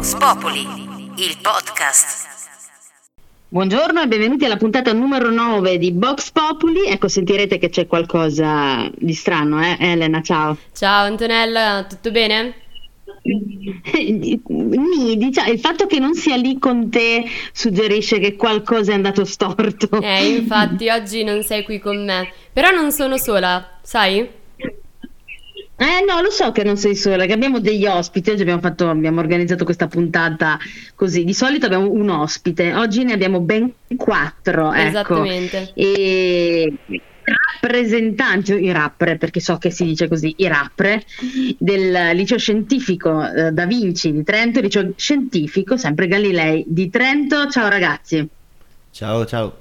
Vox Populi, il podcast. Buongiorno e benvenuti alla puntata numero 9 di Vox Populi. Ecco, sentirete che c'è qualcosa di strano, eh? Elena, ciao. Ciao Antonella, tutto bene? Ni, diciamo, il fatto che non sia lì con te suggerisce che qualcosa è andato storto. Eh, infatti oggi non sei qui con me, però non sono sola, sai? Eh no, lo so che non sei sola, che abbiamo degli ospiti, oggi abbiamo, fatto, abbiamo organizzato questa puntata così, di solito abbiamo un ospite, oggi ne abbiamo ben quattro, ecco. Esattamente. E rappresentanti, i rappre, perché so che si dice così, i rappre del liceo scientifico eh, Da Vinci di Trento, liceo scientifico, sempre Galilei di Trento. Ciao ragazzi. Ciao, ciao.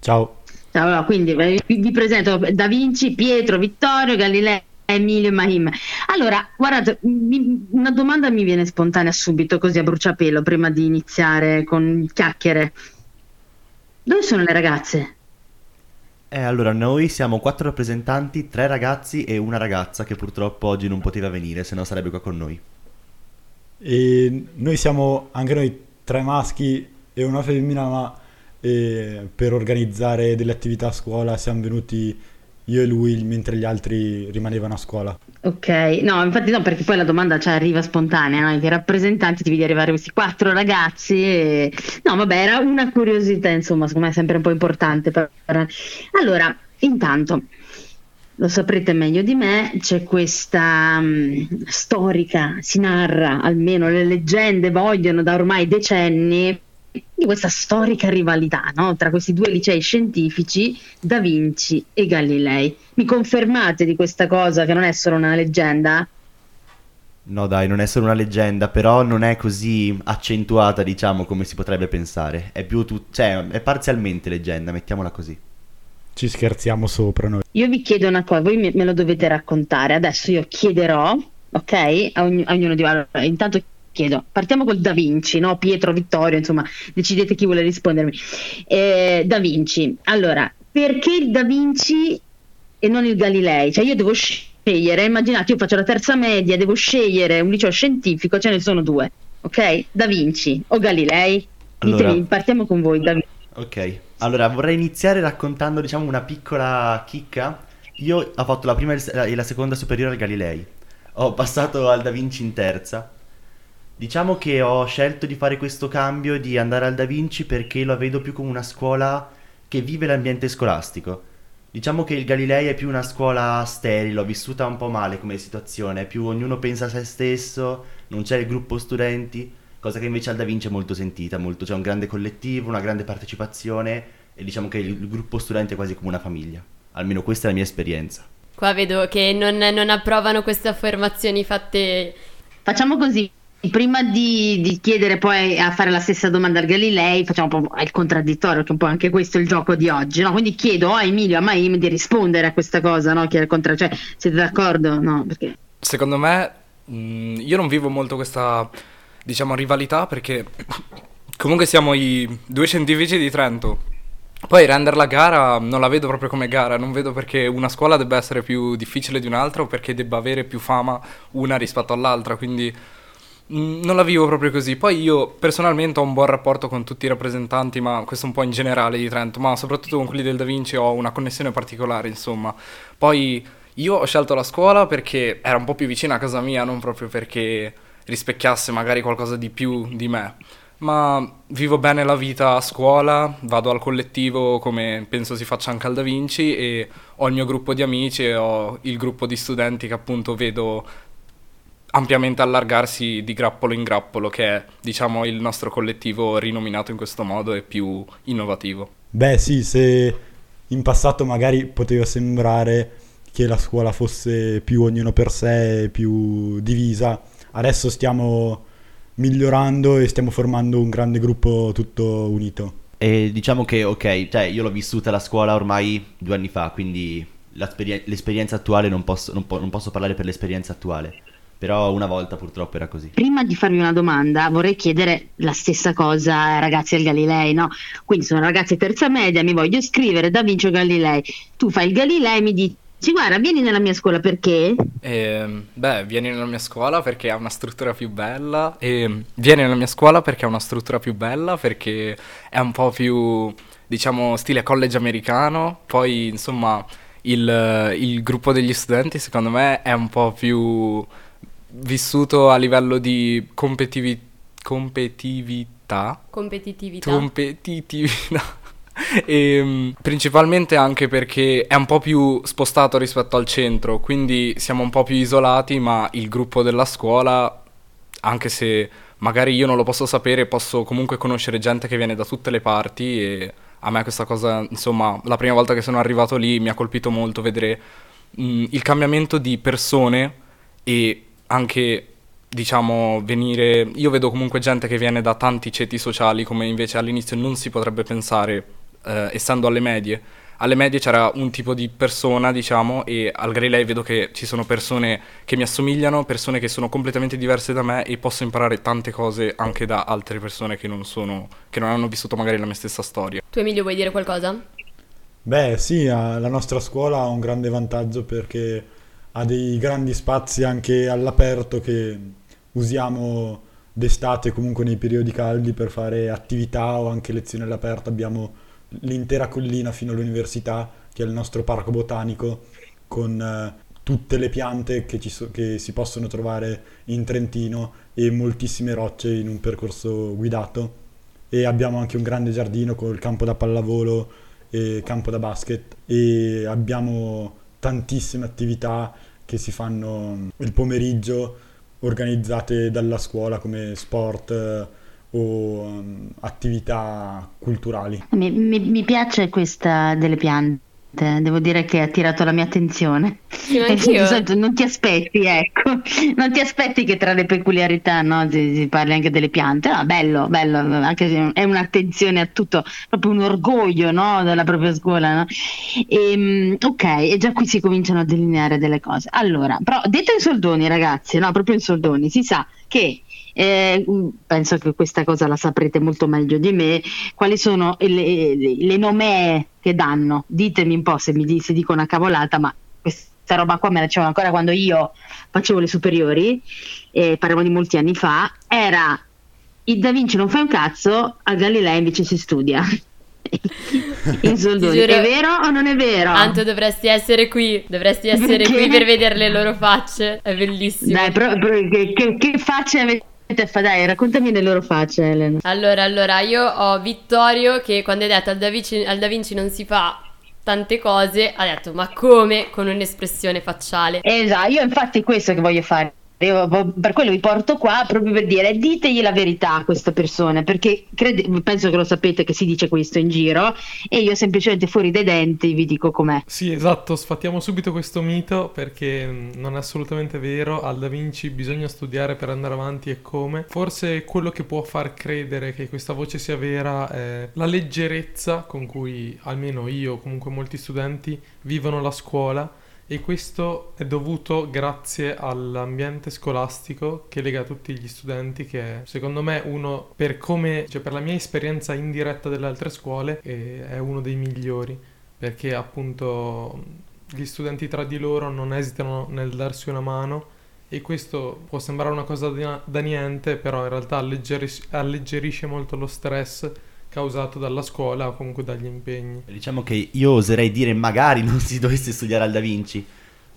Ciao. Ciao, quindi vi, vi presento Da Vinci, Pietro, Vittorio, Galilei. Emilio e Mahim. Allora, guardate, mi, una domanda mi viene spontanea subito, così a bruciapelo, prima di iniziare con chiacchiere. Dove sono le ragazze? Eh, allora, noi siamo quattro rappresentanti, tre ragazzi e una ragazza che purtroppo oggi non poteva venire, se no sarebbe qua con noi. E noi siamo anche noi tre maschi e una femmina, ma eh, per organizzare delle attività a scuola siamo venuti io e lui mentre gli altri rimanevano a scuola. Ok, no, infatti no, perché poi la domanda cioè, arriva spontanea, no? i rappresentanti ti vedi arrivare questi quattro ragazzi e... No, vabbè, era una curiosità, insomma, secondo me è sempre un po' importante. Per... Allora, intanto, lo saprete meglio di me, c'è questa um, storica, si narra, almeno le leggende vogliono da ormai decenni, di questa storica rivalità no? tra questi due licei scientifici, Da Vinci e Galilei. Mi confermate di questa cosa che non è solo una leggenda? No dai, non è solo una leggenda, però non è così accentuata, diciamo, come si potrebbe pensare. È più tu- cioè, è parzialmente leggenda, mettiamola così. Ci scherziamo sopra noi. Io vi chiedo una cosa, voi me lo dovete raccontare. Adesso io chiederò, ok, a, ogn- a ognuno di voi. Allora, intanto chiedo, partiamo col Da Vinci, no? Pietro, Vittorio, insomma, decidete chi vuole rispondermi. Eh, da Vinci, allora, perché il Da Vinci e non il Galilei? Cioè io devo scegliere, immaginate, io faccio la terza media, devo scegliere un liceo scientifico, ce ne sono due, ok? Da Vinci o Galilei? Allora, Ditemi, partiamo con voi, Da Vinci. Ok, allora vorrei iniziare raccontando, diciamo, una piccola chicca. Io ho fatto la prima e la seconda superiore al Galilei. Ho passato al Da Vinci in terza. Diciamo che ho scelto di fare questo cambio di andare al Da Vinci perché lo vedo più come una scuola che vive l'ambiente scolastico. Diciamo che il Galilei è più una scuola sterile, l'ho vissuta un po' male come situazione, più ognuno pensa a se stesso, non c'è il gruppo studenti, cosa che invece al Da Vinci è molto sentita, molto, c'è un grande collettivo, una grande partecipazione e diciamo che il, il gruppo studente è quasi come una famiglia. Almeno questa è la mia esperienza. Qua vedo che non, non approvano queste affermazioni fatte... Facciamo così, Prima di, di, chiedere poi a fare la stessa domanda al Galilei, facciamo un po' il contraddittorio, che è un po' anche questo il gioco di oggi. No? Quindi chiedo a Emilio a Maim di rispondere a questa cosa, no? Cioè, siete d'accordo? No, perché... Secondo me, mh, io non vivo molto questa, diciamo, rivalità perché comunque siamo i due scientifici di Trento. Poi rendere la gara non la vedo proprio come gara, non vedo perché una scuola debba essere più difficile di un'altra o perché debba avere più fama una rispetto all'altra, quindi Mm, non la vivo proprio così. Poi io personalmente ho un buon rapporto con tutti i rappresentanti, ma questo un po' in generale di Trento, ma soprattutto con quelli del Da Vinci ho una connessione particolare, insomma. Poi io ho scelto la scuola perché era un po' più vicina a casa mia, non proprio perché rispecchiasse magari qualcosa di più di me. Ma vivo bene la vita a scuola, vado al collettivo come penso si faccia anche al Da Vinci e ho il mio gruppo di amici e ho il gruppo di studenti che appunto vedo ampiamente allargarsi di grappolo in grappolo, che è diciamo il nostro collettivo rinominato in questo modo e più innovativo. Beh sì, se in passato magari poteva sembrare che la scuola fosse più ognuno per sé, più divisa, adesso stiamo migliorando e stiamo formando un grande gruppo tutto unito. E diciamo che, ok, cioè io l'ho vissuta la scuola ormai due anni fa, quindi l'esperienza attuale non posso, non, po- non posso parlare per l'esperienza attuale però una volta purtroppo era così. Prima di farvi una domanda vorrei chiedere la stessa cosa ai ragazzi del Galilei, no? Quindi sono ragazzi terza media, mi voglio iscrivere da Vincio Galilei. Tu fai il Galilei, mi dici Sì, guarda, vieni nella mia scuola perché? E, beh, vieni nella mia scuola perché ha una struttura più bella e vieni nella mia scuola perché ha una struttura più bella, perché è un po' più, diciamo, stile college americano. Poi, insomma, il, il gruppo degli studenti, secondo me, è un po' più vissuto a livello di competivi- competitività. Competitività. Competitività. E, mm, principalmente anche perché è un po' più spostato rispetto al centro, quindi siamo un po' più isolati, ma il gruppo della scuola, anche se magari io non lo posso sapere, posso comunque conoscere gente che viene da tutte le parti e a me questa cosa, insomma, la prima volta che sono arrivato lì mi ha colpito molto vedere mm, il cambiamento di persone e anche diciamo venire io vedo comunque gente che viene da tanti ceti sociali come invece all'inizio non si potrebbe pensare eh, essendo alle medie. Alle medie c'era un tipo di persona, diciamo, e al Galilei vedo che ci sono persone che mi assomigliano, persone che sono completamente diverse da me e posso imparare tante cose anche da altre persone che non sono, che non hanno vissuto magari la mia stessa storia. Tu Emilio vuoi dire qualcosa? Beh, sì, la nostra scuola ha un grande vantaggio perché ha dei grandi spazi anche all'aperto che usiamo d'estate, comunque nei periodi caldi, per fare attività o anche lezioni all'aperto. Abbiamo l'intera collina fino all'università, che è il nostro parco botanico, con eh, tutte le piante che, so- che si possono trovare in Trentino e moltissime rocce in un percorso guidato. E abbiamo anche un grande giardino con il campo da pallavolo e campo da basket e abbiamo tantissime attività che si fanno il pomeriggio organizzate dalla scuola come sport eh, o um, attività culturali. Mi, mi- mi piace questa delle piante, devo dire che ha attirato la mia attenzione. Sì, E non ti aspetti, ecco, non ti aspetti che tra le peculiarità no, si, si parli anche delle piante. No, bello, bello, anche se è un'attenzione a tutto, proprio un orgoglio no, della propria scuola. No? Ehm, ok, e già qui si cominciano a delineare delle cose. Allora, però detto in soldoni, ragazzi, no, proprio in soldoni, si sa che eh, penso che questa cosa la saprete molto meglio di me. Quali sono le, le- le nomee che danno? Ditemi un po' se mi se dico una cavolata, ma questa roba qua me la dicevano ancora quando io facevo le superiori, e parliamo di molti anni fa. Era il Da Vinci non fa un cazzo, a Galilei invece si studia. in soldoni. Giuro- È vero o non è vero? Anto dovresti essere qui, dovresti essere Perché? qui per vedere le loro facce, è bellissimo. Dai, però, però che, che, che facce avete? Fa- Dai, raccontami le loro facce, Elena. Allora, allora, io ho Vittorio che quando hai detto al Da Vinci, al Da Vinci non si fa tante cose, ha detto ma come? Con un'espressione facciale. Esatto, io infatti è questo che voglio fare. Io vo- per quello vi porto qua proprio per dire ditegli la verità a queste persone perché crede- penso che lo sapete che si dice questo in giro e io semplicemente fuori dai denti vi dico com'è. Sì, esatto, sfattiamo subito questo mito perché non è assolutamente vero. Al Da Vinci bisogna studiare per andare avanti e come. Forse quello che può far credere che questa voce sia vera è la leggerezza con cui almeno io, comunque molti studenti, vivono la scuola. E questo è dovuto grazie all'ambiente scolastico che lega tutti gli studenti, che secondo me uno, per come, cioè per la mia esperienza indiretta delle altre scuole, è uno dei migliori perché appunto gli studenti tra di loro non esitano nel darsi una mano e questo può sembrare una cosa da niente, però in realtà alleggeris- alleggerisce molto lo stress causato dalla scuola o comunque dagli impegni. Diciamo che io oserei dire magari non si dovesse studiare al Da Vinci.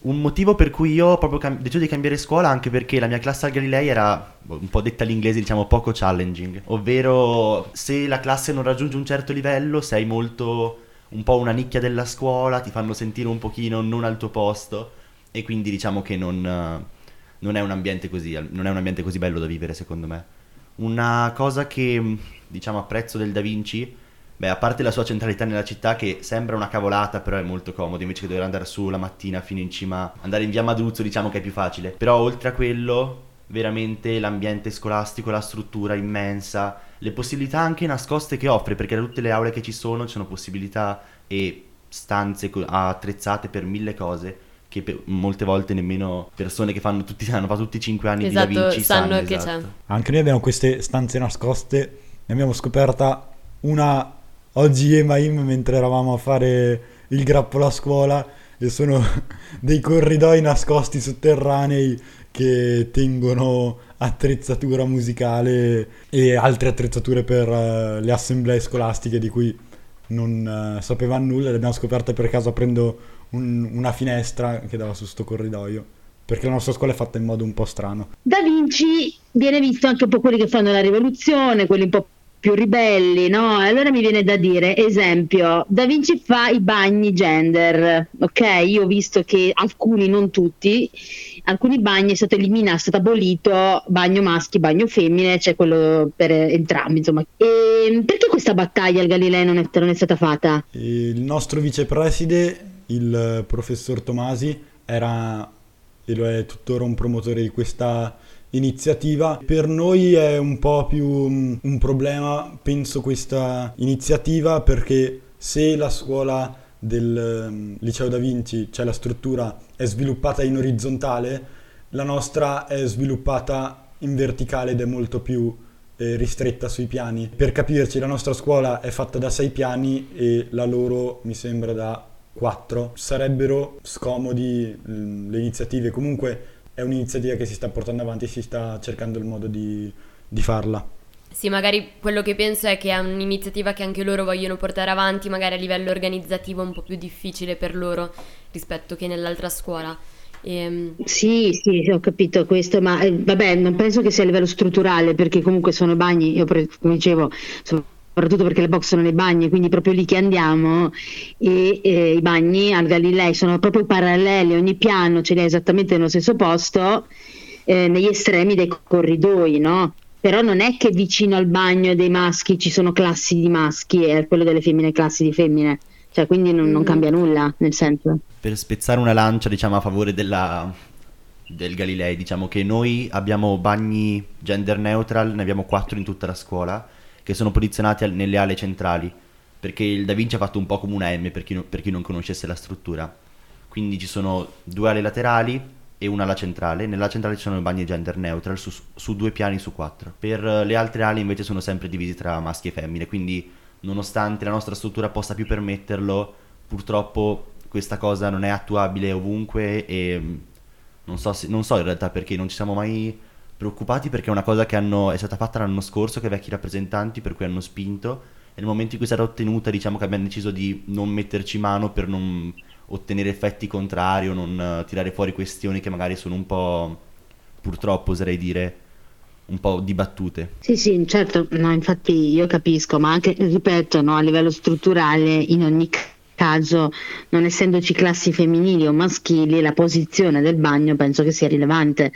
Un motivo per cui io ho proprio cam- deciso di cambiare scuola anche perché la mia classe al Galilei era un po' detta all'inglese, diciamo poco challenging. Ovvero se la classe non raggiunge un certo livello sei molto un po' una nicchia della scuola, ti fanno sentire un pochino non al tuo posto e quindi diciamo che non, non è un ambiente così, non è un ambiente così bello da vivere secondo me. Una cosa che diciamo apprezzo del Da Vinci, beh, a parte la sua centralità nella città che sembra una cavolata, però è molto comodo, invece che dover andare su la mattina fino in cima, andare in via Madruzzo diciamo che è più facile. Però oltre a quello, veramente l'ambiente scolastico, la struttura immensa, le possibilità anche nascoste che offre, perché da tutte le aule che ci sono ci sono possibilità e stanze attrezzate per mille cose che per- molte volte nemmeno persone che fanno tutti, hanno fatto tutti i 5 anni di Da Esatto, Vinci sanno sanno che esatto. Anche noi abbiamo queste stanze nascoste, ne abbiamo scoperta una oggi Ema Im mentre eravamo a fare il grappolo a scuola e sono dei corridoi nascosti sotterranei che tengono attrezzatura musicale e altre attrezzature per uh, le assemblee scolastiche di cui non uh, sapevano nulla, le abbiamo scoperte per caso aprendo un, una finestra che dava su sto corridoio. Perché la nostra scuola è fatta in modo un po' strano. Da Vinci viene visto anche un po' quelli che fanno la rivoluzione, quelli un po' più ribelli, no? Allora mi viene da dire, esempio, Da Vinci fa i bagni gender, ok? Io ho visto che alcuni, non tutti, alcuni bagni è stato eliminato, è stato abolito bagno maschi, bagno femmine, c'è cioè quello per entrambi, insomma. E perché questa battaglia al Galileo non è, non è stata fatta? Il nostro vicepreside, il professor Tomasi, era e lo è tuttora un promotore di questa iniziativa. Per noi è un po' più mm, un problema, penso, questa iniziativa perché se la scuola del mm, liceo da Vinci, cioè la struttura, è sviluppata in orizzontale, la nostra è sviluppata in verticale ed è molto più eh, ristretta sui piani. Per capirci, la nostra scuola è fatta da sei piani e la loro mi sembra da quattro. Sarebbero scomodi mm, le iniziative, comunque è un'iniziativa che si sta portando avanti e si sta cercando il modo di, di farla. Sì, magari quello che penso è che è un'iniziativa che anche loro vogliono portare avanti, magari a livello organizzativo un po' più difficile per loro rispetto che nell'altra scuola. E... Ehm, sì, sì, ho capito questo, ma eh, vabbè, non penso che sia a livello strutturale, perché comunque sono bagni, io come dicevo, sono soprattutto perché le box sono nei bagni, quindi proprio lì che andiamo e eh, i bagni al Galilei sono proprio paralleli, ogni piano ce l'ha esattamente nello stesso posto, eh, negli estremi dei corridoi, no? Però non è che vicino al bagno dei maschi ci sono classi di maschi e quello delle femmine classi di femmine, cioè quindi non, non mm. cambia nulla nel senso. Per spezzare una lancia diciamo a favore della, del Galilei, diciamo che noi abbiamo bagni gender neutral, ne abbiamo quattro in tutta la scuola che sono posizionati nelle ale centrali, perché il Da Vinci ha fatto un po' come una M per chi, per chi non conoscesse la struttura. Quindi ci sono due ale laterali e una ala centrale. Nella centrale ci sono i bagni gender neutral su, su, due piani su quattro. Per le altre ali invece sono sempre divisi tra maschi e femmine, quindi nonostante la nostra struttura possa più permetterlo, purtroppo questa cosa non è attuabile ovunque e non so, se, non so in realtà perché non ci siamo mai preoccupati perché è una cosa che hanno, è stata fatta l'anno scorso che vecchi rappresentanti per cui hanno spinto e nel momento in cui sarà ottenuta diciamo che abbiamo deciso di non metterci mano per non ottenere effetti contrari o non uh, tirare fuori questioni che magari sono un po' purtroppo oserei dire un po' dibattute. Sì, sì, certo, no, infatti io capisco, ma anche, ripeto, no, a livello strutturale in ogni caso, non essendoci classi femminili o maschili, la posizione del bagno penso che sia rilevante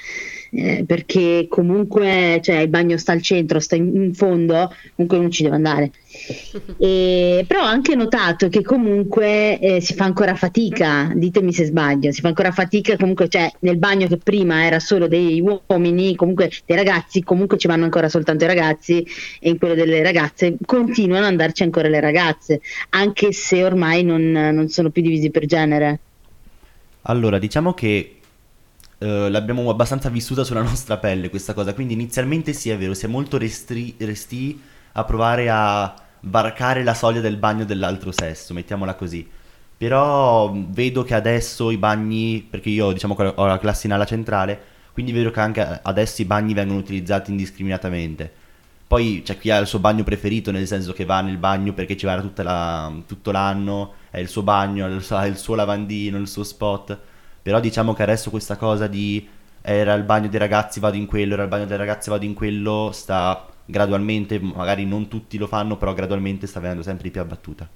eh, perché comunque cioè, il bagno sta al centro, sta in, in fondo, comunque non ci deve andare. E, però ho anche notato che comunque eh, si fa ancora fatica, ditemi se sbaglio, si fa ancora fatica comunque, cioè nel bagno che prima era solo dei uomini, comunque dei ragazzi, comunque ci vanno ancora soltanto i ragazzi e in quello delle ragazze continuano ad andarci ancora le ragazze, anche se ormai non, non sono più divisi per genere. Allora, diciamo che Uh, l'abbiamo abbastanza vissuta sulla nostra pelle questa cosa. Quindi inizialmente sì, è vero, si è molto resti, resti a provare a varcare la soglia del bagno dell'altro sesso, mettiamola così. Però vedo che adesso i bagni, perché io diciamo ho la classe in ala centrale, quindi vedo che anche adesso i bagni vengono utilizzati indiscriminatamente. Poi c'è chi ha il suo bagno preferito, nel senso che va nel bagno perché ci va la, tutto l'anno, è il suo bagno, ha il suo lavandino, il suo spot però diciamo che adesso questa cosa di era il bagno dei ragazzi vado in quello, era il bagno dei ragazzi vado in quello, sta gradualmente, magari non tutti lo fanno, però gradualmente sta venendo sempre di più abbattuta.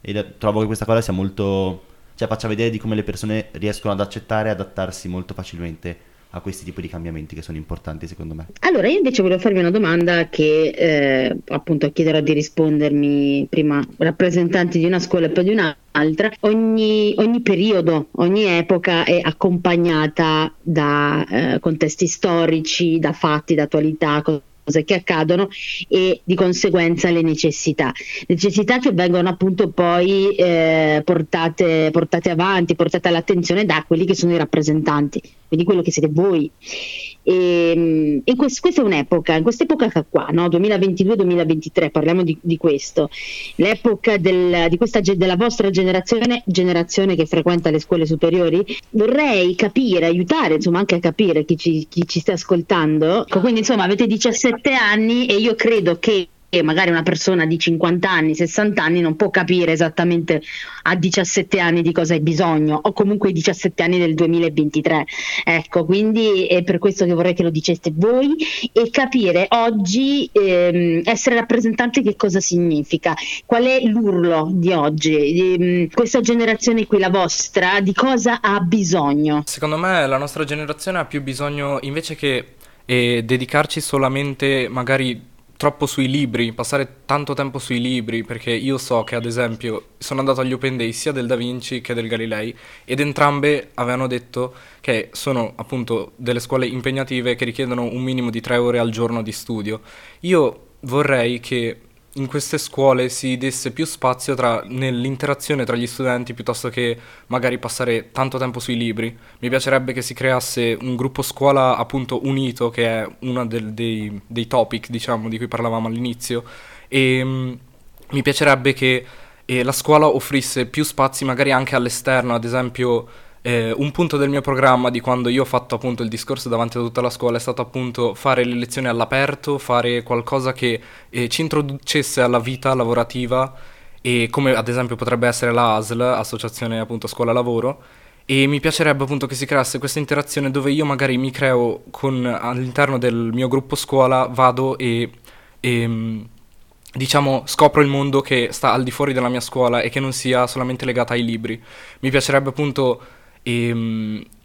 E trovo che questa cosa sia molto... cioè faccia vedere di come le persone riescono ad accettare e adattarsi molto facilmente a questi tipi di cambiamenti che sono importanti secondo me. Allora io invece volevo farvi una domanda che eh, appunto chiederò di rispondermi prima rappresentanti di una scuola e poi di un'altra. Ogni, ogni periodo, ogni epoca è accompagnata da eh, contesti storici, da fatti, da attualità, cose che accadono e di conseguenza le necessità. Necessità che vengono appunto poi eh, portate, portate avanti, portate all'attenzione da quelli che sono i rappresentanti, quindi quello che siete voi. E, mm, e quest- questa è un'epoca, in quest'epoca qua, no? 2022-2023, parliamo di, di questo, l'epoca del, di questa, della vostra generazione, generazione che frequenta le scuole superiori, vorrei capire, aiutare insomma anche a capire chi ci, chi ci sta ascoltando. Quindi insomma avete 17 anni e io credo che magari una persona di 50 anni, 60 anni non può capire esattamente a 17 anni di cosa hai bisogno o comunque i 17 anni del 2023. Ecco, quindi è per questo che vorrei che lo diceste voi e capire oggi ehm, essere rappresentante che cosa significa, qual è l'urlo di oggi, ehm, questa generazione qui, la vostra, di cosa ha bisogno? Secondo me la nostra generazione ha più bisogno invece che eh, dedicarci solamente magari troppo sui libri, passare tanto tempo sui libri, perché io so che ad esempio sono andato agli Open Day sia del Da Vinci che del Galilei ed entrambe avevano detto che sono appunto delle scuole impegnative che richiedono un minimo di tre ore al giorno di studio. Io vorrei che in queste scuole si desse più spazio tra, nell'interazione tra gli studenti piuttosto che magari passare tanto tempo sui libri. Mi piacerebbe che si creasse un gruppo scuola appunto unito, che è uno del, dei, dei, topic diciamo di cui parlavamo all'inizio, e mh, mm, mi piacerebbe che eh, la scuola offrisse più spazi magari anche all'esterno, ad esempio eh, un punto del mio programma di quando io ho fatto appunto il discorso davanti a tutta la scuola è stato appunto fare le lezioni all'aperto, fare qualcosa che eh, ci introducesse alla vita lavorativa e come ad esempio potrebbe essere la ASL, Associazione appunto Scuola Lavoro e mi piacerebbe appunto che si creasse questa interazione dove io magari mi creo con all'interno del mio gruppo scuola vado e, e mm, diciamo, scopro il mondo che sta al di fuori della mia scuola e che non sia solamente legata ai libri. Mi piacerebbe appunto e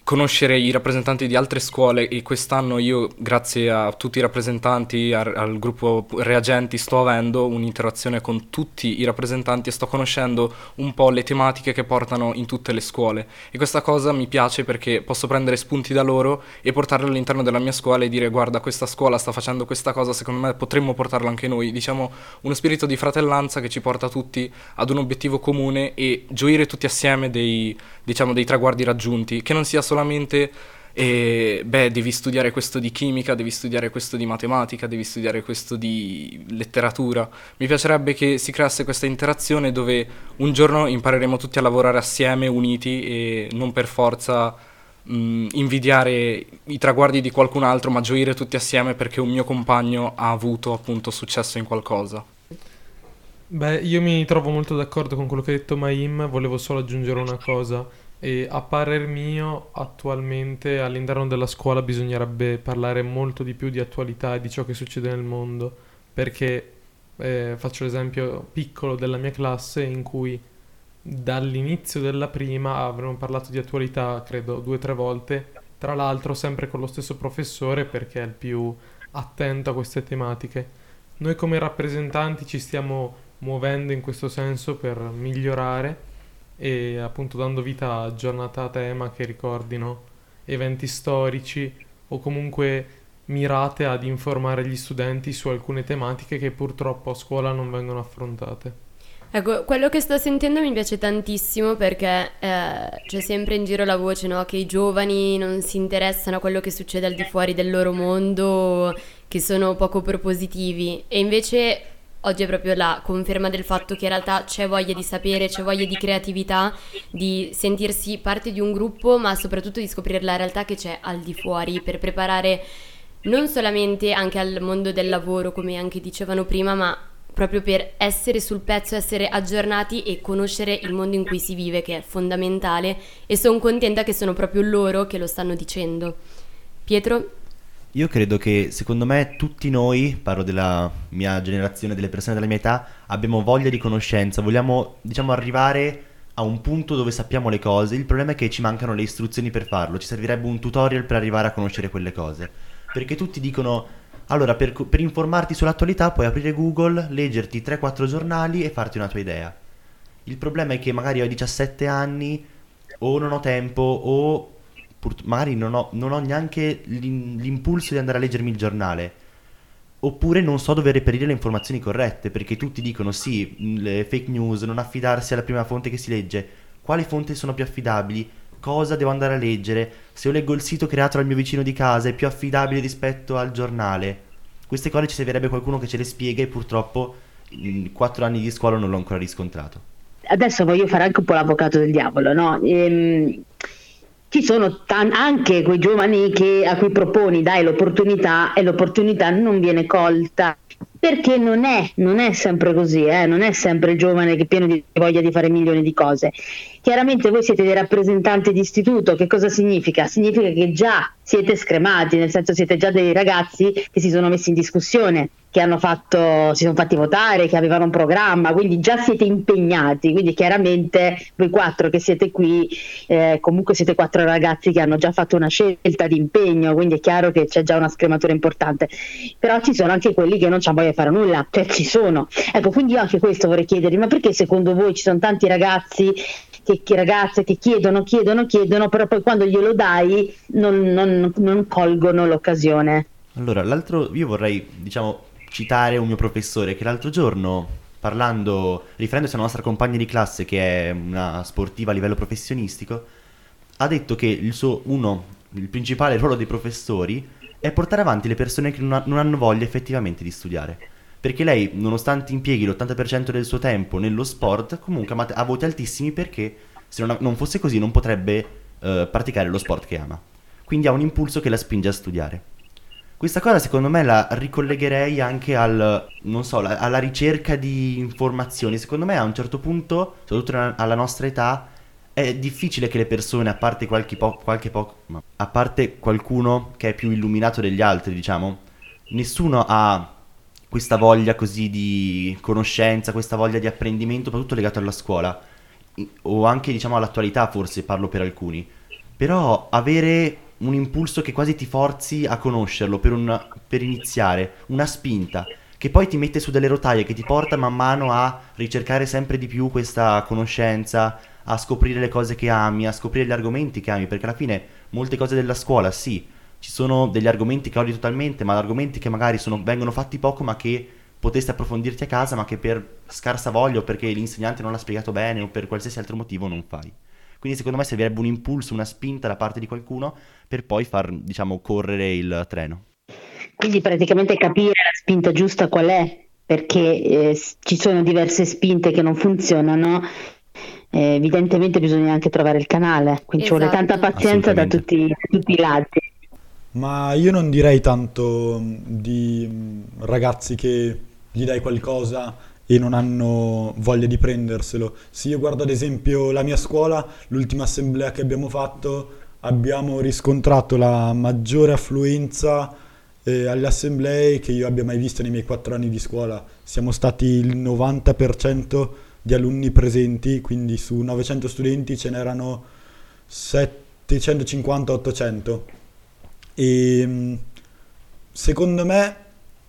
conoscere i rappresentanti di altre scuole e quest'anno io grazie a tutti i rappresentanti al, al, gruppo reagenti sto avendo un'interazione con tutti i rappresentanti e sto conoscendo un po' le tematiche che portano in tutte le scuole. E questa cosa mi piace perché posso prendere spunti da loro e portarli all'interno della mia scuola e dire guarda questa scuola sta facendo questa cosa secondo me potremmo portarla anche noi. Diciamo uno spirito di fratellanza che ci porta tutti ad un obiettivo comune e gioire tutti assieme dei, diciamo, dei traguardi raggiunti che non sia solo solamente e beh, devi studiare questo di chimica, devi studiare questo di matematica, devi studiare questo di letteratura. Mi piacerebbe che si creasse questa interazione dove un giorno impareremo tutti a lavorare assieme, uniti e non per forza mh, invidiare i traguardi di qualcun altro, ma gioire tutti assieme perché un mio compagno ha avuto appunto successo in qualcosa. Beh, io mi trovo molto d'accordo con quello che ha detto Maim, volevo solo aggiungere una cosa e a parer mio, attualmente all'interno della scuola bisognerebbe parlare molto di più di attualità e di ciò che succede nel mondo, perché eh, faccio l'esempio piccolo della mia classe in cui dall'inizio della prima avremmo parlato di attualità, credo, due o tre volte, tra l'altro sempre con lo stesso professore perché è il più attento a queste tematiche. Noi come rappresentanti ci stiamo muovendo in questo senso per migliorare e appunto dando vita a giornate a tema che ricordino eventi storici o comunque mirate ad informare gli studenti su alcune tematiche che purtroppo a scuola non vengono affrontate. Ecco, quello che sto sentendo mi piace tantissimo perché eh, c'è sempre in giro la voce no? che i giovani non si interessano a quello che succede al di fuori del loro mondo, che sono poco propositivi e invece oggi è proprio la conferma del fatto che in realtà c'è voglia di sapere, c'è voglia di creatività, di sentirsi parte di un gruppo, ma soprattutto di scoprire la realtà che c'è al di fuori per preparare non solamente anche al mondo del lavoro, come anche dicevano prima, ma proprio per essere sul pezzo, essere aggiornati e conoscere il mondo in cui si vive, che è fondamentale, e sono contenta che sono proprio loro che lo stanno dicendo. Pietro? Io credo che secondo me tutti noi, parlo della mia generazione, delle persone della mia età, abbiamo voglia di conoscenza, vogliamo diciamo arrivare a un punto dove sappiamo le cose, il problema è che ci mancano le istruzioni per farlo, ci servirebbe un tutorial per arrivare a conoscere quelle cose, perché tutti dicono allora per, per informarti sull'attualità puoi aprire Google, leggerti 3-4 giornali e farti una tua idea. Il problema è che magari ho 17 anni o non ho tempo o pur- magari non ho, non ho neanche l'impulso di andare a leggermi il giornale. Oppure non so dove reperire le informazioni corrette, perché tutti dicono sì, le fake news, non affidarsi alla prima fonte che si legge. Quali fonti sono più affidabili? cosa devo andare a leggere, se io leggo il sito creato dal mio vicino di casa è più affidabile rispetto al giornale. Queste cose ci servirebbe qualcuno che ce le spiega e purtroppo in quattro anni di scuola non l'ho ancora riscontrato. Adesso voglio fare anche un po' l'avvocato del diavolo, no? Ehm, ci sono tan- anche quei giovani che, a cui proponi, dai l'opportunità e l'opportunità non viene colta perché non è, non è sempre così, eh? non è sempre il giovane che è pieno di voglia di fare milioni di cose. Chiaramente voi siete dei rappresentanti di istituto, che cosa significa? Significa che già siete scremati, nel senso siete già dei ragazzi che si sono messi in discussione, che hanno fatto, si sono fatti votare, che avevano un programma, quindi già siete impegnati, quindi chiaramente voi quattro che siete qui, eh, comunque siete quattro ragazzi che hanno già fatto una scelta di impegno, quindi è chiaro che c'è già una scrematura importante, però ci sono anche quelli che non ci di fare nulla, cioè ci sono. Ecco, quindi io anche questo vorrei chiedervi, ma perché secondo voi ci sono tanti ragazzi che, che ragazze che chiedono, chiedono, chiedono, però poi quando glielo dai non, non, non colgono l'occasione? Allora, l'altro, io vorrei, diciamo, citare un mio professore che l'altro giorno, parlando, riferendosi alla nostra compagna di classe che è una sportiva a livello professionistico, ha detto che il suo, uno, il principale ruolo dei professori è portare avanti le persone che non, ha- non hanno voglia effettivamente di studiare. Perché lei, nonostante impieghi l'80% del suo tempo nello sport, comunque ha voti altissimi perché se non, ha- non fosse così non potrebbe eh, praticare lo sport che ama. Quindi ha un impulso che la spinge a studiare. Questa cosa secondo me la ricollegherei anche al, non so, la- alla ricerca di informazioni. Secondo me a un certo punto, soprattutto alla- nostra età, è difficile che le persone, a parte qualche, po- qualche po- a parte qualcuno che è più illuminato degli altri, diciamo, nessuno ha questa voglia così di conoscenza, questa voglia di apprendimento, soprattutto legato alla scuola, o anche diciamo all'attualità forse parlo per alcuni. Però avere un impulso che quasi ti forzi a conoscerlo per, un- per iniziare, una spinta, che poi ti mette su delle rotaie, che ti porta man mano a ricercare sempre di più questa conoscenza, a scoprire le cose che ami, a scoprire gli argomenti che ami, perché alla fine molte cose della scuola, sì, ci sono degli argomenti che odi totalmente, ma argomenti che magari sono- vengono fatti poco, ma che potresti approfondirti a casa, ma che per scarsa voglia o perché l'insegnante non l'ha spiegato bene o per qualsiasi altro motivo non fai. Quindi secondo me servirebbe un impulso, una spinta da parte di qualcuno per poi far, diciamo, correre il treno. Quindi praticamente capire la spinta giusta qual è, perché eh, ci sono diverse spinte che non funzionano. eh, evidentemente bisogna anche trovare il canale, quindi ci vuole tanta Esatto. pazienza da tutti, da tutti i lati. Ma io non direi tanto di mh, ragazzi che gli dai qualcosa e non hanno voglia di prenderselo. Se io guardo ad esempio la mia scuola, l'ultima assemblea che abbiamo fatto, abbiamo riscontrato la maggiore affluenza eh, alle assemblee che io abbia mai visto nei miei quattro anni di scuola. Siamo stati il 90% di alunni presenti, quindi su 900 studenti ce n'erano 750-800. E mh, secondo me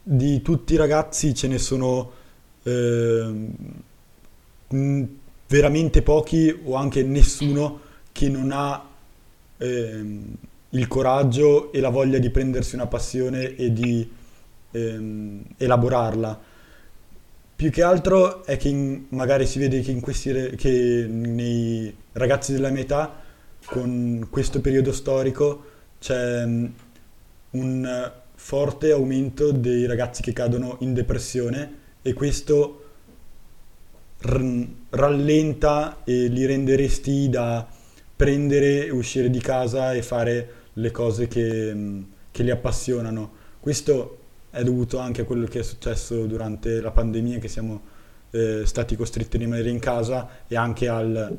di tutti i ragazzi ce ne sono mh, veramente pochi o anche nessuno che non ha ehm, il coraggio e la voglia di prendersi una passione e di ehm, elaborarla. Più che altro è che in- magari si vede che, in questi che nei ragazzi della mia età, con questo periodo storico, c'è mh, un eh, forte aumento dei ragazzi che cadono in depressione e questo r- rallenta e li rende resti da prendere, uscire di casa e fare le cose che, mh, che li appassionano. Questo è dovuto anche a quello che è successo durante la pandemia, che siamo eh, stati costretti a rimanere in casa e anche al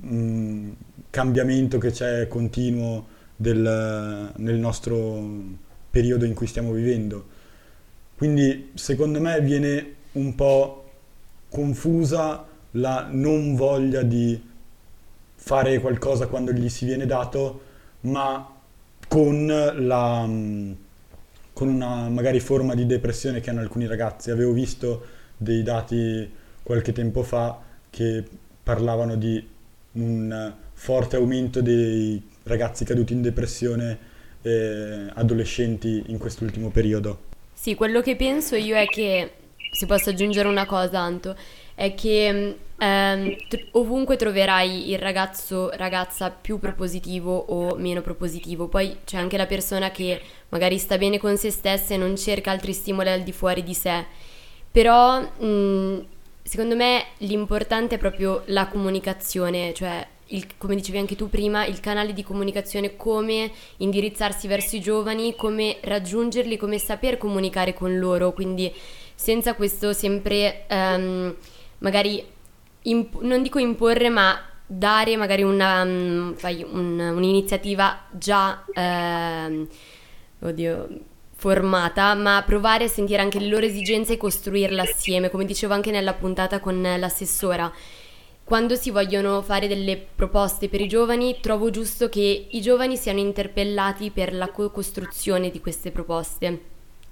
mh, cambiamento che c'è continuo del- nel nostro periodo in cui stiamo vivendo. Quindi secondo me viene un po' confusa la non voglia di fare qualcosa quando gli si viene dato, ma con la mh, con una magari forma di depressione che hanno alcuni ragazzi. Avevo visto dei dati qualche tempo fa che parlavano di un forte aumento dei ragazzi caduti in depressione eh, adolescenti in quest'ultimo periodo. Sì, quello che penso io è che, se posso aggiungere una cosa, Anto, è che ehm, tr- ovunque troverai il ragazzo, ragazza più propositivo o meno propositivo. Poi c'è anche la persona che magari sta bene con se stessa e non cerca altri stimoli al di fuori di sé. Però mh, secondo me l'importante è proprio la comunicazione, cioè il, come dicevi anche tu prima, il canale di comunicazione, come indirizzarsi verso i giovani, come raggiungerli, come saper comunicare con loro, quindi senza questo sempre um, magari imp- non dico imporre, ma dare magari una, um, un, un'iniziativa già eh, oddio, formata, ma provare a sentire anche le loro esigenze e costruirla assieme, come dicevo anche nella puntata con l'assessora. Quando si vogliono fare delle proposte per i giovani, trovo giusto che i giovani siano interpellati per la co-costruzione di queste proposte.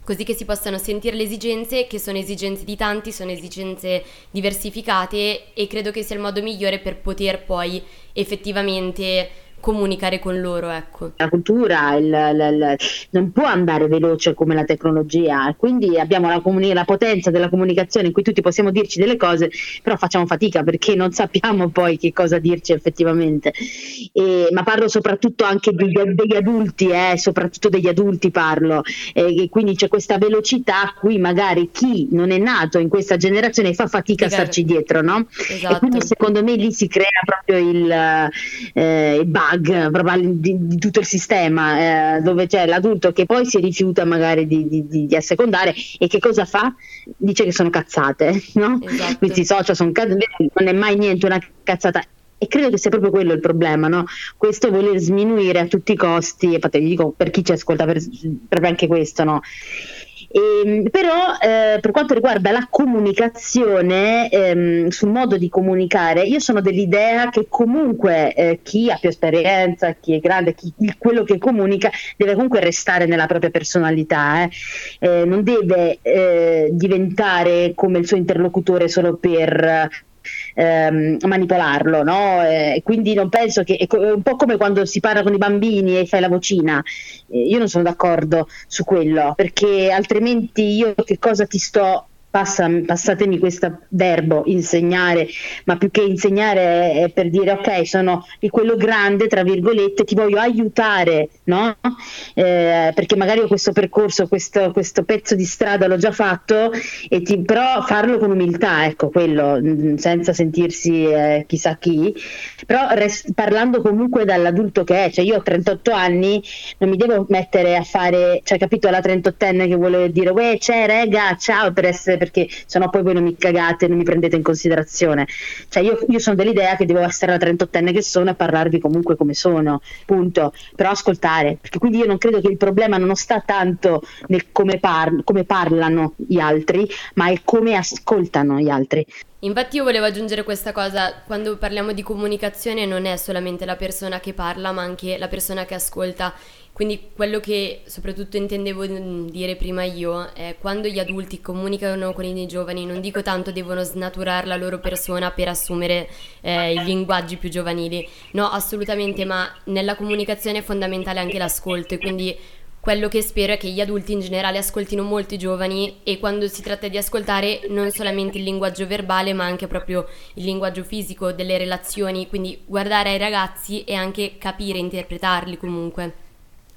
Così che si possano sentire le esigenze, che sono esigenze di tanti, sono esigenze diversificate e credo che sia il modo migliore per poter poi effettivamente comunicare con loro, ecco. La cultura il, il, il, non può andare veloce come la tecnologia, quindi abbiamo la, comuni- la, potenza della comunicazione in cui tutti possiamo dirci delle cose, però facciamo fatica perché non sappiamo poi che cosa dirci effettivamente. E, ma parlo soprattutto anche di, degli adulti, eh, soprattutto degli adulti parlo, e quindi c'è questa velocità a cui magari chi non è nato in questa generazione fa fatica a starci dietro, no? Esatto. E quindi secondo me lì si crea proprio il, eh, il bug proprio di, di tutto il sistema, eh, dove c'è l'adulto che poi si rifiuta magari di, di, di, assecondare e che cosa fa? Dice che sono cazzate, no? Esatto. Questi social sono cazzate, non è mai niente una cazzata. E credo che sia proprio quello il problema, no? Questo voler sminuire a tutti i costi, e infatti dico per chi ci ascolta, per, proprio anche questo, no? E, ehm, però eh, per quanto riguarda la comunicazione, ehm, sul modo di comunicare, io sono dell'idea che comunque eh, chi ha più esperienza, chi è grande, chi, quello che comunica deve comunque restare nella propria personalità, eh. eh non deve eh, diventare come il suo interlocutore solo per ehm, manipolarlo, no? Eh, quindi non penso che è un po' come quando si parla con i bambini e fai la vocina. Eh, io non sono d'accordo su quello, perché altrimenti io che cosa ti sto passa, passatemi questo verbo, insegnare, ma più che insegnare è per dire ok, sono quello grande, tra virgolette, ti voglio aiutare, no? Eh, perché magari ho questo percorso, questo, questo, pezzo di strada l'ho già fatto, e ti, però farlo con umiltà, ecco, quello, mm, senza sentirsi eh, chissà chi, però rest, parlando comunque dall'adulto che è, cioè io ho 38 anni, non mi devo mettere a fare, cioè capito, la 38enne che vuole dire, uè, c'è, rega, ciao, per essere perché sennò poi voi non mi cagate, non mi prendete in considerazione. Cioè io, io sono dell'idea che devo essere la 38enne che sono e parlarvi comunque come sono, punto. Però ascoltare, perché quindi io non credo che il problema non sta tanto nel come, par- come parlano gli altri, ma è come ascoltano gli altri. Infatti io volevo aggiungere questa cosa, quando parliamo di comunicazione non è solamente la persona che parla, ma anche la persona che ascolta quindi quello che soprattutto intendevo dire prima io è quando gli adulti comunicano con i giovani, non dico tanto devono snaturare la loro persona per assumere eh, i linguaggi più giovanili, no assolutamente, ma nella comunicazione è fondamentale anche l'ascolto e quindi quello che spero è che gli adulti in generale ascoltino molto i giovani e quando si tratta di ascoltare non solamente il linguaggio verbale ma anche proprio il linguaggio fisico delle relazioni, quindi guardare ai ragazzi e anche capire, interpretarli comunque.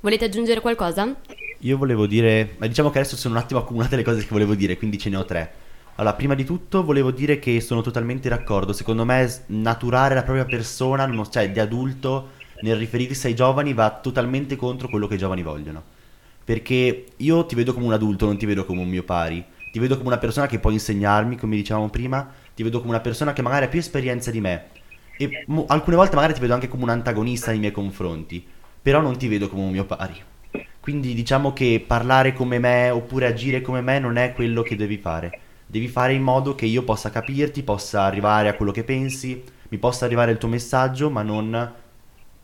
Volete aggiungere qualcosa? Io volevo dire, ma diciamo che adesso sono un attimo accumulate le cose che volevo dire, quindi ce ne ho tre. Allora, prima di tutto volevo dire che sono totalmente d'accordo. Secondo me naturare la propria persona, cioè di adulto, nel riferirsi ai giovani va totalmente contro quello che i giovani vogliono. Perché io ti vedo come un adulto, non ti vedo come un mio pari. Ti vedo come una persona che può insegnarmi, come dicevamo prima. Ti vedo come una persona che magari ha più esperienza di me. E mo- alcune volte magari ti vedo anche come un antagonista nei miei confronti però non ti vedo come un mio pari. Quindi diciamo che parlare come me oppure agire come me non è quello che devi fare. Devi fare in modo che io possa capirti, possa arrivare a quello che pensi, mi possa arrivare il tuo messaggio, ma non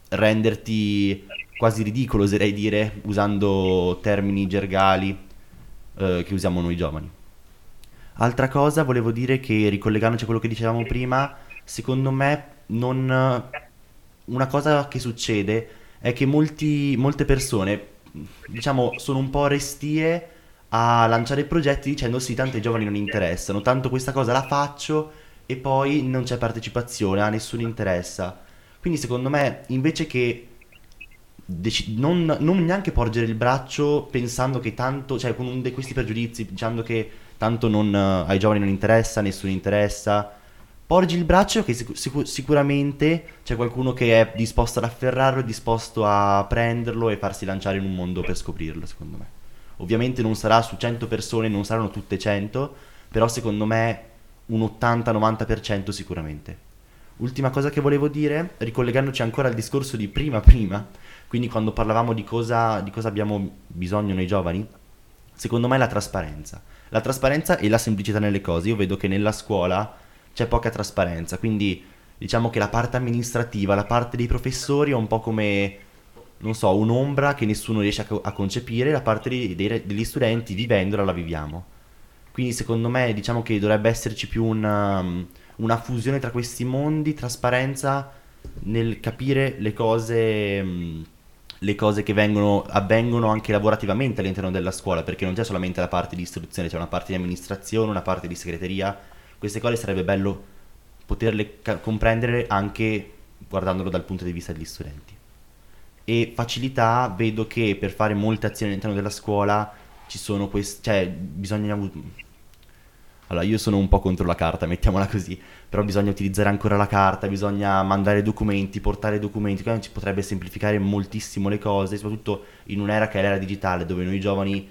renderti quasi ridicolo, oserei dire, usando termini gergali eh, che usiamo noi giovani. Altra cosa, volevo dire che ricollegandoci a quello che dicevamo prima, secondo me non... una cosa che succede è che molti, molte persone, diciamo, sono un po' restie a lanciare progetti dicendo sì, tanto i giovani non interessano, tanto questa cosa la faccio e poi non c'è partecipazione, a nessuno interessa. Quindi secondo me invece che deci- non, non neanche porgere il braccio pensando che tanto, cioè con un di questi pregiudizi, dicendo che tanto non, eh, ai giovani non interessa, nessuno interessa, porgi il braccio che sic- sicu- sicuramente c'è qualcuno che è disposto ad afferrarlo, è disposto a prenderlo e farsi lanciare in un mondo per scoprirlo, secondo me. Ovviamente non sarà su 100 persone, non saranno tutte 100, però secondo me un 80-90% sicuramente. Ultima cosa che volevo dire, ricollegandoci ancora al discorso di prima prima, quindi quando parlavamo di cosa, di cosa abbiamo bisogno noi giovani, secondo me è la trasparenza. La trasparenza e la semplicità nelle cose. Io vedo che nella scuola c'è poca trasparenza, quindi diciamo che la parte amministrativa, la parte dei professori è un po' come, non so, un'ombra che nessuno riesce a, co- a concepire, la parte dei- dei- degli studenti vivendola la viviamo. Quindi secondo me diciamo che dovrebbe esserci più una, una fusione tra questi mondi, trasparenza nel capire le cose, le cose che vengono, avvengono anche lavorativamente all'interno della scuola, perché non c'è solamente la parte di istruzione, c'è una parte di amministrazione, una parte di segreteria. Queste cose sarebbe bello poterle ca- comprendere anche guardandolo dal punto di vista degli studenti. E facilità, vedo che per fare molte azioni all'interno della scuola ci sono questi, cioè bisogna allora, io sono un po' contro la carta, mettiamola così, però bisogna utilizzare ancora la carta, bisogna mandare documenti, portare documenti, quindi ci potrebbe semplificare moltissimo le cose, soprattutto in un'era che è l'era digitale, dove noi giovani,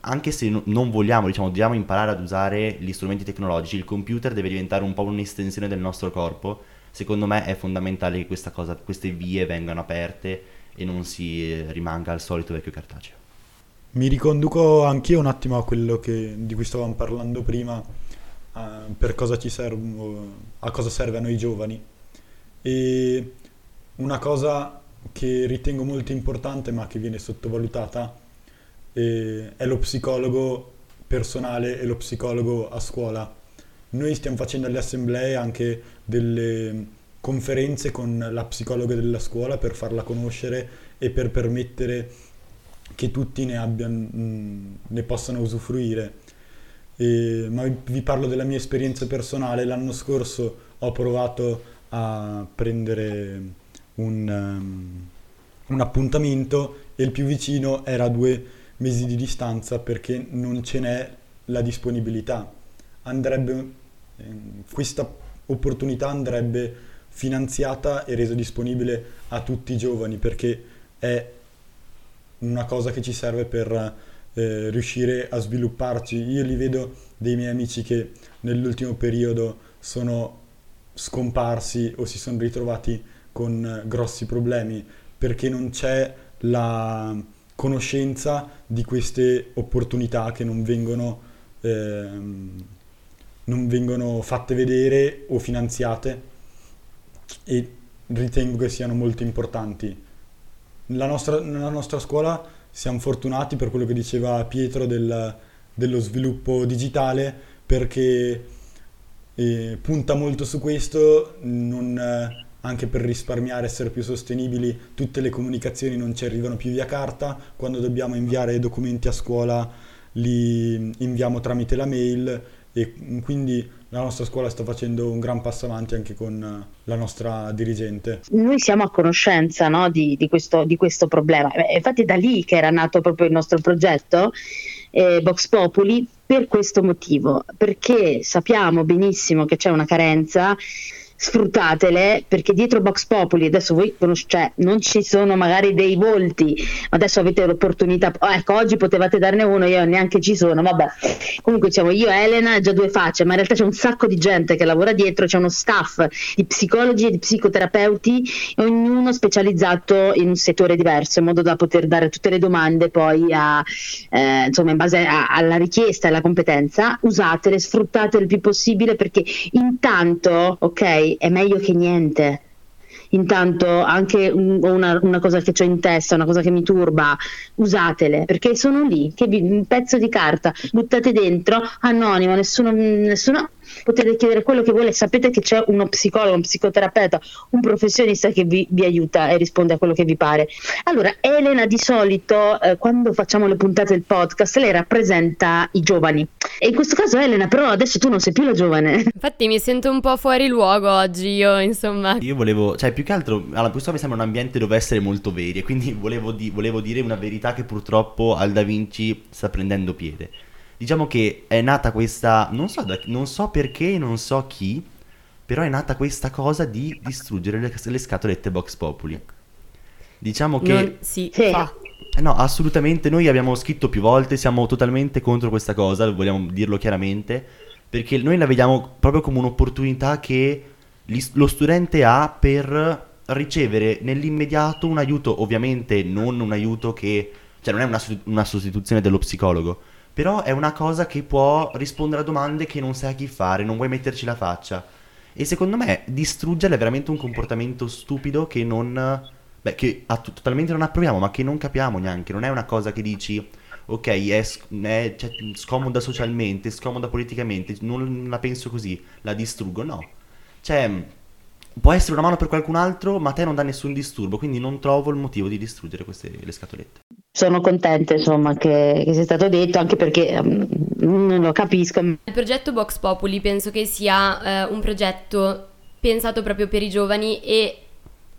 anche se no- non vogliamo, diciamo, dobbiamo imparare ad usare gli strumenti tecnologici, il computer deve diventare un po' un'estensione del nostro corpo. Secondo me è fondamentale che cosa, queste vie vengano aperte e non si eh, rimanga al solito vecchio cartaceo. Mi riconduco anch'io un attimo a quello che- di cui stavamo parlando prima, eh, per cosa ci serve, a cosa serve a noi giovani. E una cosa che ritengo molto importante ma che viene sottovalutata eh, è lo psicologo personale e lo psicologo a scuola. Noi stiamo facendo alle assemblee anche delle conferenze con la psicologa della scuola per farla conoscere e per permettere che tutti ne abbiano, ne possano usufruire. E- ma vi parlo della mia esperienza personale. L'anno scorso ho provato a prendere un, um, un appuntamento e il più vicino era due mesi di distanza perché non ce n'è la disponibilità. Andrebbe, ehm, questa opportunità andrebbe finanziata e resa disponibile a tutti i giovani perché è una cosa che ci serve per eh, riuscire a svilupparci. Io li vedo dei miei amici che nell'ultimo periodo sono scomparsi o si sono ritrovati con eh, grossi problemi perché non c'è la conoscenza di queste opportunità che non vengono, ehm, non vengono fatte vedere o finanziate e ritengo che siano molto importanti. La nostra, nella nostra scuola siamo fortunati per quello che diceva Pietro del- dello sviluppo digitale perché eh, punta molto su questo, non, anche per risparmiare, essere più sostenibili, tutte le comunicazioni non ci arrivano più via carta, quando dobbiamo inviare documenti a scuola li inviamo tramite la mail e quindi la nostra scuola sta facendo un gran passo avanti anche con la nostra dirigente. Noi siamo a conoscenza no, di, di questo, di questo problema. Eh, Infatti è da lì che era nato proprio il nostro progetto, eh, Vox Populi, per questo motivo, perché sappiamo benissimo che c'è una carenza. Sfruttatele perché dietro Vox Populi adesso voi conoscete, cioè, non ci sono magari dei volti, adesso avete l'opportunità. oh, ecco, oggi potevate darne uno, io neanche ci sono. Vabbè, comunque diciamo io e Elena già due facce, ma in realtà c'è un sacco di gente che lavora dietro, c'è uno staff di psicologi e di psicoterapeuti, ognuno specializzato in un settore diverso, in modo da poter dare tutte le domande poi a, eh, insomma, in base a- alla richiesta e alla competenza. Usatele, sfruttatele il più possibile perché intanto, ok, è meglio che niente. Intanto anche una, una cosa che ho in testa, una cosa che mi turba, usatele perché sono lì, che vi- un pezzo di carta, buttate dentro, anonimo, nessuno, nessuno potete chiedere quello che vuole, sapete che c'è uno psicologo, un psicoterapeuta, un professionista che vi, vi aiuta e risponde a quello che vi pare. Allora, Elena di solito eh, quando facciamo le puntate del podcast lei rappresenta i giovani e in questo caso Elena però adesso tu non sei più la giovane. Infatti mi sento un po' fuori luogo oggi io, insomma. Io volevo, cioè più che altro, allora, questo mi sembra un ambiente dove essere molto veri e quindi volevo, di- volevo dire una verità che purtroppo al Da Vinci sta prendendo piede. Diciamo che è nata questa, non so, da- non so perché, non so chi, però è nata questa cosa di distruggere le, le scatolette Box Populi. Diciamo che... Non Sì. fa. Eh no, assolutamente. Noi abbiamo scritto più volte, siamo totalmente contro questa cosa, vogliamo dirlo chiaramente, perché noi la vediamo proprio come un'opportunità che gli- lo studente ha per ricevere nell'immediato un aiuto, ovviamente non un aiuto che, cioè non è una, una sostituzione dello psicologo, però è una cosa che può rispondere a domande che non sai a chi fare, non vuoi metterci la faccia. E secondo me distruggerla è veramente un comportamento stupido che non... Beh, che a- totalmente non approviamo, ma che non capiamo neanche. Non è una cosa che dici, ok, è, sc- è, cioè, scomoda socialmente, scomoda politicamente, non la penso così, la distruggo. No. Cioè, può essere una mano per qualcun altro, ma a te non dà nessun disturbo, quindi non trovo il motivo di distruggere queste, le scatolette. Sono contenta insomma che, che sia stato detto anche perché mm, non lo capisco. Il progetto Vox Populi penso che sia eh, un progetto pensato proprio per i giovani e,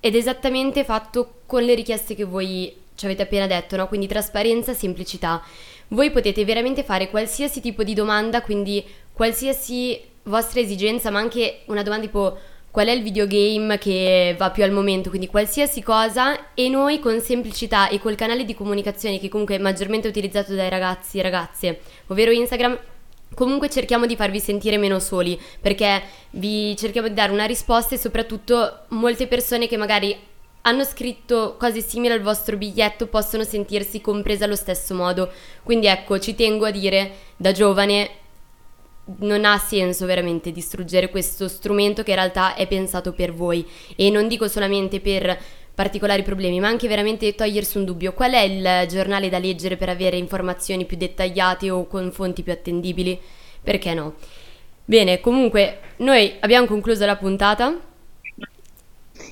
ed esattamente fatto con le richieste che voi ci avete appena detto, no? Quindi trasparenza, semplicità. Voi potete veramente fare qualsiasi tipo di domanda, quindi qualsiasi vostra esigenza, ma anche una domanda tipo qual è il videogame che va più al momento, quindi qualsiasi cosa e noi con semplicità e col canale di comunicazione che comunque è maggiormente utilizzato dai ragazzi e ragazze, ovvero Instagram, comunque cerchiamo di farvi sentire meno soli perché vi cerchiamo di dare una risposta e soprattutto molte persone che magari hanno scritto cose simili al vostro biglietto possono sentirsi comprese allo stesso modo. Quindi ecco, ci tengo a dire da giovane non ha senso veramente distruggere questo strumento che in realtà è pensato per voi e non dico solamente per particolari problemi, ma anche veramente togliersi un dubbio. Qual è il giornale da leggere per avere informazioni più dettagliate o con fonti più attendibili? Perché no? Bene, comunque noi abbiamo concluso la puntata.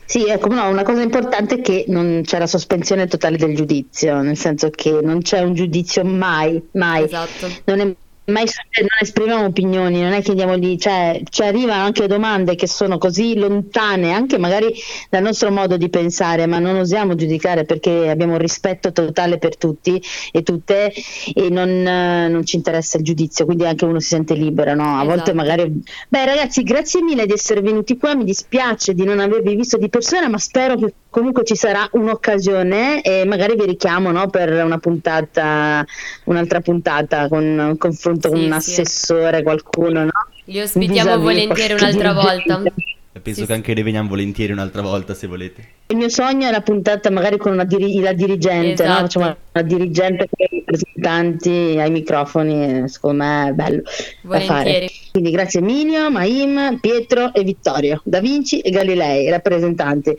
Sì, ecco, no, una cosa importante è che non c'è la sospensione totale del giudizio, nel senso che non c'è un giudizio mai, mai. Esatto. Non è mai non esprimiamo opinioni, non è che andiamo lì, cioè ci arrivano anche domande che sono così lontane anche magari dal nostro modo di pensare, ma non osiamo giudicare perché abbiamo un rispetto totale per tutti e tutte e non, eh, non ci interessa il giudizio, quindi anche uno si sente libero, no? A volte Esatto. magari Beh ragazzi, grazie mille di essere venuti qua, mi dispiace di non avervi visto di persona, ma spero che comunque ci sarà un'occasione e magari vi richiamo no, per una puntata, un'altra puntata con confronto con Sì, un sì. assessore, qualcuno, no? Li ospitiamo volentieri un'altra volta. E penso Sì, che anche ne veniamo volentieri un'altra volta se volete. Il mio sogno è la puntata magari con una diri- la dirigente, no? Esatto. Facciamo la dirigente con i rappresentanti ai microfoni, eh, secondo me è bello da fare. Volentieri. Quindi grazie Minio, Maim, Pietro e Vittorio, Da Vinci e Galilei, rappresentanti.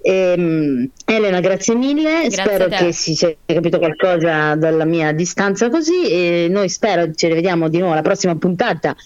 Ehm, Elena, grazie mille, Grazie spero a te. che si sia capito qualcosa dalla mia distanza così e noi spero ci rivediamo di nuovo alla prossima puntata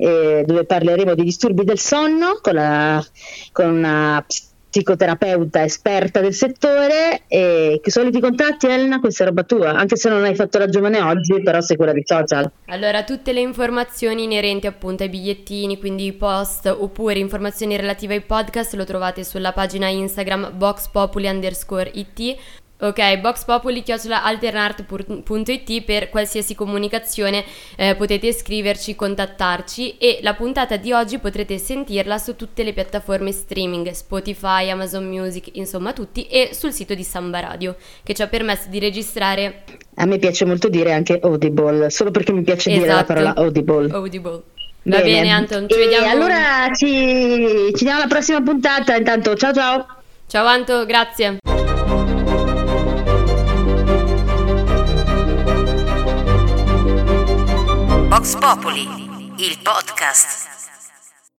eh, dove parleremo di disturbi del sonno con, la- con una psicoterapeuta esperta del settore e che soliti contatti Elena, questa è roba tua, anche se non hai fatto la giovane oggi, però sei quella di social. Allora, tutte le informazioni inerenti appunto ai bigliettini, quindi i post oppure informazioni relative ai podcast lo trovate sulla pagina Instagram boxpopuli underscore it. Ok, boxpopuli alternart.it per qualsiasi comunicazione eh, potete scriverci, contattarci e la puntata di oggi potrete sentirla su tutte le piattaforme streaming, Spotify, Amazon Music, insomma tutti e sul sito di Samba Radio che ci ha permesso di registrare A me piace molto dire anche audible, solo perché mi piace dire la Esatto. parola audible. Audible. Va bene, Anton, ci e vediamo. allora ci, ci vediamo alla prossima puntata. Intanto, ciao ciao. Ciao Anto, grazie. Vox Populi, il podcast.